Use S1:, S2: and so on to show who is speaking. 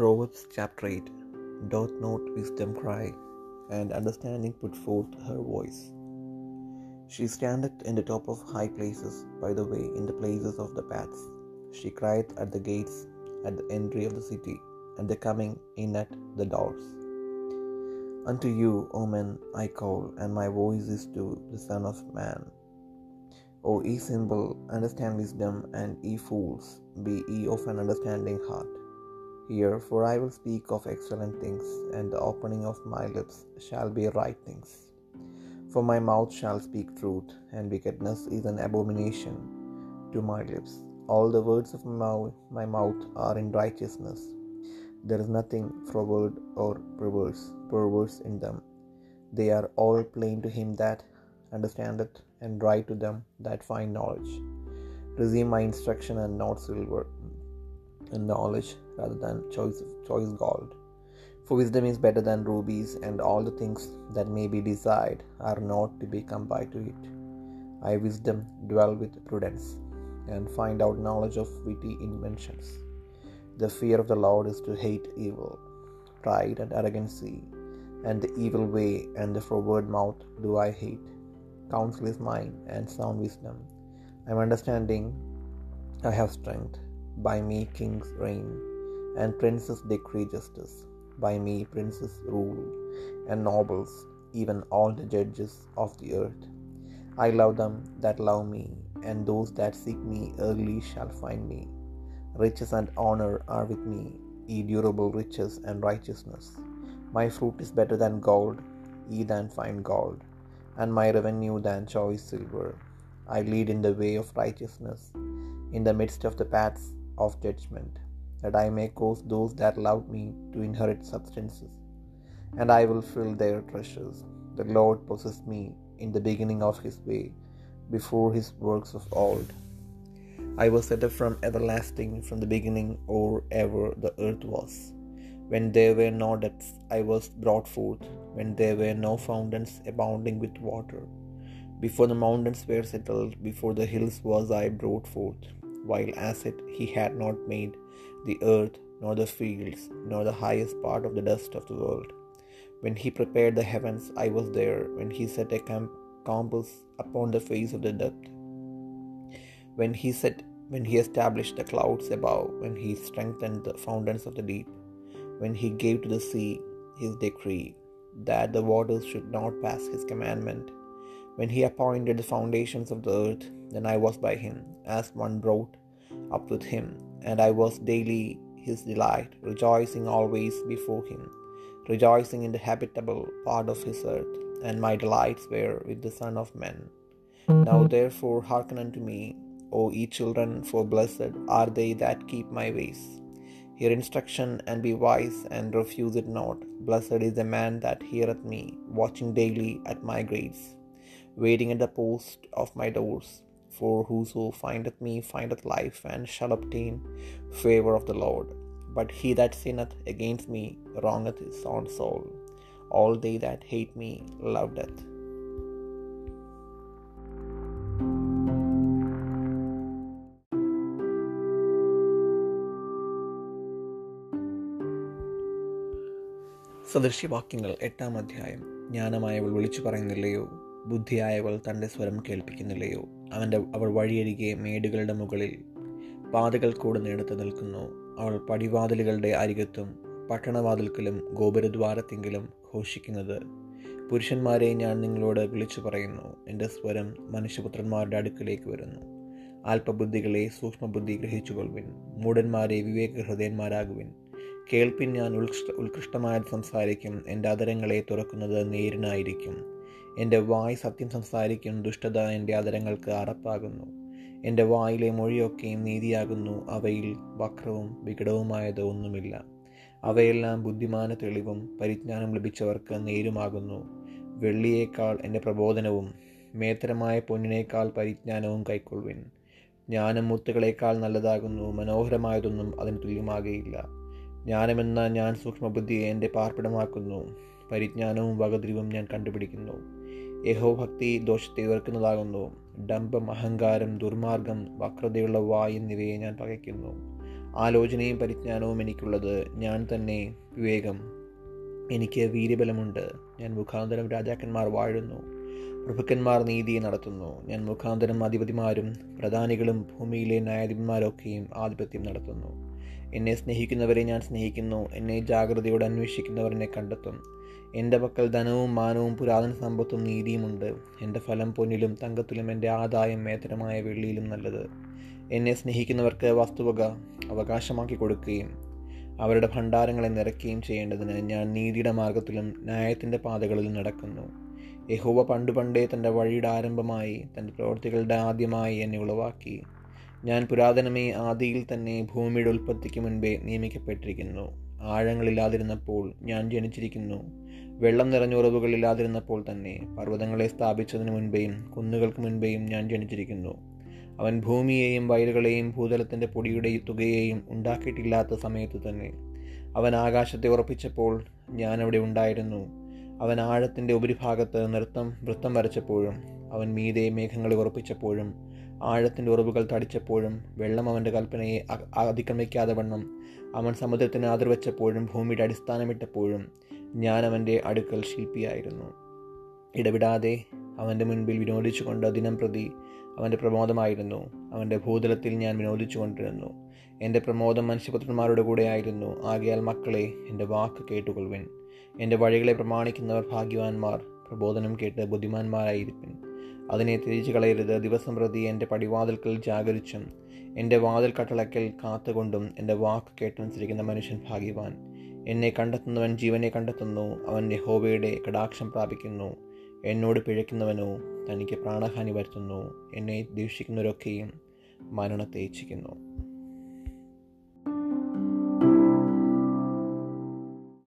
S1: Proverbs chapter 8 Doth not wisdom cry, and understanding put forth her voice? She standeth in the top of high places, by the way, in the places of the paths. She crieth at the gates, at the entry of the city, and the coming in at the doors. Unto you, O men, I call, and my voice is to the Son of Man. O ye simple, understand wisdom, and ye fools, be ye of an understanding heart. Hear, for I will speak of excellent things, and the opening of my lips shall be right things. For my mouth shall speak truth, and wickedness is an abomination to my lips. All the words of my mouth are in righteousness. There is nothing froward or perverse, perverse in them. They are all plain to him that understandeth, and right to them that find knowledge. Receive my instruction and not silver, and knowledge rather than choice, choice gold. For wisdom is better than rubies, and all the things that may be desired are not to be compared to it. I, wisdom, dwell with prudence, and find out knowledge of witty inventions. The fear of the Lord is to hate evil, pride and arrogancy, and the evil way and the forward mouth do I hate. Counsel is mine, and sound wisdom. I am understanding, I have strength. By me kings reign, and princes decree justice. By me princes rule, and nobles, even all the judges of the earth. I love them that love me, and those that seek me early shall find me. Riches and honor are with me, ye durable riches and righteousness. My fruit is better than gold, ye than fine gold, and my revenue than choice silver. I lead in the way of righteousness, in the midst of the paths of judgment, that I may cause those that love me to inherit substances, and I will fill their treasures. The Lord possessed me in the beginning of his way, before his works of old. I was set up from everlasting, from the beginning or ever the earth was. When there were no depths, I was brought forth, when there were no fountains abounding with water. Before the mountains were settled, before the hills was I brought forth, while as it he had not made the earth, nor the fields, nor the highest part of the dust of the world. When he prepared the heavens, I was there, when he set a camp compass upon the face of the depth. When he set when he established the clouds above, when he strengthened the fountains of the deep, when he gave to the sea his decree, that the waters should not pass his commandment, when he appointed the foundations of the earth, then I was by him, as one brought up with him, and I was daily his delight, rejoicing always before him, rejoicing in the habitable part of his earth, and my delights were with the Son of Men. Now mm-hmm. therefore hearken unto me, O ye children, for blessed are they that keep my ways. Hear instruction and be wise, and refuse it not. Blessed is the man that heareth me, watching daily at my gates, waiting at the post of my doors. For whoso findeth me findeth life, and shall obtain favour of the Lord. But he that sinneth against me wrongeth his own soul. All they that hate me love death. സദൃശ്യവാക്യങ്ങൾ എട്ടാം അധ്യായം ജ്ഞാനമായവൾ വിളിച്ചു പറയുന്നില്ലയോ ബുദ്ധിയായവൾ തന്റെ സ്വരം കേൾപ്പിക്കുന്നില്ലയോ അവന്റെ അവൾ വഴിയരികെ മേടുകളുടെ മുകളിൽ പാതകൾ കൂടെ നേടുത്ത് നിൽക്കുന്നു. അവൾ പടിവാതിലുകളുടെ അരികത്തും പട്ടണവാതിൽക്കലും ഗോപുരദ്വാരത്തെങ്കിലും ഘോഷിക്കുന്നത്. പുരുഷന്മാരെ ഞാൻ നിങ്ങളോട് വിളിച്ചു പറയുന്നു. എന്റെ സ്വരം മനുഷ്യപുത്രന്മാരുടെ അടുക്കിലേക്ക് വരുന്നു. ആൽപ്പബുദ്ധികളെ സൂക്ഷ്മബുദ്ധി ഗ്രഹിച്ചുകൊള്ളുവിൻ. മൂടന്മാരെ വിവേകഹൃദയന്മാരാകുവിൻ. കേൾപ്പിൻ ഞാൻ ഉത്കൃഷ്ട ഉത്കൃഷ്ടമായത് സംസാരിക്കും. എന്റെ അതരങ്ങളെ തുറക്കുന്നത് നേരിനായിരിക്കും. എന്റെ വായ് സത്യം സംസാരിക്കും ദുഷ്ടത എന്റെ അതരങ്ങൾക്ക് അറപ്പാകുന്നു എന്റെ വായിലെ മൊഴിയൊക്കെയും നീതിയാകുന്നു അവയിൽ വക്രവും വികടവുമായത് ഒന്നുമില്ല. അവയെല്ലാം ബുദ്ധിമാന തെളിവും പരിജ്ഞാനം ലഭിച്ചവർക്ക് നേരുമാകുന്നു. വെള്ളിയേക്കാൾ എന്റെ പ്രബോധനവും മേത്തരമായ പൊന്നിനേക്കാൾ പരിജ്ഞാനവും കൈക്കൊള്ളുവിൻ. ജ്ഞാനം മുത്തുകളേക്കാൾ നല്ലതാകുന്നു മനോഹരമായതൊന്നും അതിന് തുല്യമാകുകയില്ല ജ്ഞാനമെന്ന ഞാൻ സൂക്ഷ്മബുദ്ധിയെ എന്റെ പാർപ്പിടമാക്കുന്നു. പരിജ്ഞാനവും വകതിരിവും ഞാൻ കണ്ടുപിടിക്കുന്നു. യഹോഭക്തി ദോഷത്തെ ഉയർക്കുന്നതാകുന്നു ഡംബം അഹങ്കാരം ദുർമാർഗം വക്രതയുള്ള വായ് എന്നിവയെ ഞാൻ പകയ്ക്കുന്നു. ആലോചനയും പരിജ്ഞാനവും എനിക്കുള്ളത്. ഞാൻ തന്നെ വിവേകം. എനിക്ക് വീര്യബലമുണ്ട്. ഞാൻ മുഖാന്തരം രാജാക്കന്മാർ വാഴുന്നു. പ്രഭുക്കന്മാർ നീതിയെ നടത്തുന്നു. ഞാൻ മുഖാന്തരം അധിപതിമാരും പ്രധാനികളും ഭൂമിയിലെ ന്യായാധിപന്മാരൊക്കെയും ആധിപത്യം നടത്തുന്നു. എന്നെ സ്നേഹിക്കുന്നവരെ ഞാൻ സ്നേഹിക്കുന്നു. എന്നെ ജാഗ്രതയോടെ അന്വേഷിക്കുന്നവർ എന്നെ കണ്ടെത്തും. എന്റെ പക്കൽ ധനവും മാനവും പുരാതന സമ്പത്തും നീതിയുമുണ്ട്. എന്റെ ഫലം പൊന്നിലും തങ്കത്തിലും എന്റെ ആദായം മേതരമായ വെള്ളിയിലും നല്ലത്. എന്നെ സ്നേഹിക്കുന്നവർക്ക് വസ്തുവക അവകാശമാക്കി കൊടുക്കുകയും അവരുടെ ഭണ്ഡാരങ്ങളെ നിറയ്ക്കുകയും ചെയ്യേണ്ടതിന് ഞാൻ നീതിയുടെ മാർഗത്തിലും ന്യായത്തിന്റെ പാതകളിലും നടക്കുന്നു. യഹോവ പണ്ട് പണ്ടേ തന്റെ വഴിയുടെ ആരംഭമായി തന്റെ പ്രവൃത്തികളുടെ ആദ്യമായി എന്നെ ഉളവാക്കി. ഞാൻ പുരാതനമേ ആദിയിൽ തന്നെ ഭൂമിയുടെ ഉൽപ്പത്തിക്ക് മുൻപേ നിയമിക്കപ്പെട്ടിരിക്കുന്നു. ആഴങ്ങളില്ലാതിരുന്നപ്പോൾ ഞാൻ ജനിച്ചിരിക്കുന്നു. വെള്ളം നിറഞ്ഞ ഉറവുകളില്ലാതിരുന്നപ്പോൾ തന്നെ പർവതങ്ങളെ സ്ഥാപിച്ചതിന് മുൻപേയും കുന്നുകൾക്ക് മുൻപേയും ഞാൻ ജനിച്ചിരിക്കുന്നു. അവൻ ഭൂമിയെയും വയലുകളെയും ഭൂതലത്തിന്റെ പൊടിയുടെ തുകയെയും ഉണ്ടാക്കിയിട്ടില്ലാത്ത സമയത്ത് തന്നെ അവൻ ആകാശത്തെ ഉറപ്പിച്ചപ്പോൾ ഞാൻ അവിടെ ഉണ്ടായിരുന്നു. അവൻ ആഴത്തിന്റെ ഉപരിഭാഗത്ത് നൃത്തം വൃത്തം വരച്ചപ്പോഴും അവൻ മീതെ മേഘങ്ങളെ ഉറപ്പിച്ചപ്പോഴും ആഴത്തിന്റെ ഉറവുകൾ തടിച്ചപ്പോഴും വെള്ളം അവന്റെ കൽപ്പനയെ അതിക്രമിക്കാതെ വണ്ണം. അവൻ സമുദ്രത്തിന് അതിർവെച്ചപ്പോഴും ഭൂമിയുടെ അടിസ്ഥാനമിട്ടപ്പോഴും ഞാൻ അവന്റെ അടുക്കൽ ശില്പിയായിരുന്നു. ഇടവിടാതെ അവന്റെ മുൻപിൽ വിനോദിച്ചുകൊണ്ട് ദിനം പ്രതി അവന്റെ പ്രമോദമായിരുന്നു. അവന്റെ ഭൂതലത്തിൽ ഞാൻ വിനോദിച്ചു കൊണ്ടിരുന്നു എന്റെ പ്രമോദം മനുഷ്യപുത്രന്മാരുടെ കൂടെ ആയിരുന്നു. ആകയാൽ മക്കളെ എന്റെ വാക്ക് കേട്ടുകൊള്ളുവിൻ. എന്റെ വഴികളെ പ്രമാണിക്കുന്നവർ ഭാഗ്യവാന്മാർ. പ്രബോധനം കേട്ട് ബുദ്ധിമാന്മാരായിരിക്കും അതിനെ തിരിച്ചു കളയരുത്. ദിവസം പ്രതി എന്റെ പടിവാതിൽക്കൽ ജാഗരിച്ചും എന്റെ വാതിൽ കട്ടളക്കൽ കാത്തുകൊണ്ടും എന്റെ വാക്ക് കേട്ടനുസരിക്കുന്ന മനുഷ്യൻ ഭാഗ്യവാൻ. എന്നെ കണ്ടെത്തുന്നവൻ ജീവനെ കണ്ടെത്തുന്നു. അവൻ യഹോബയുടെ കടാക്ഷം പ്രാപിക്കുന്നു. എന്നോട് പിഴയ്ക്കുന്നവനോ തനിക്ക് പ്രാണഹാനി വരുത്തുന്നു. എന്നെ ദീക്ഷിക്കുന്നവരൊക്കെയും മരണത്തെ ഇച്ഛിക്കുന്നു.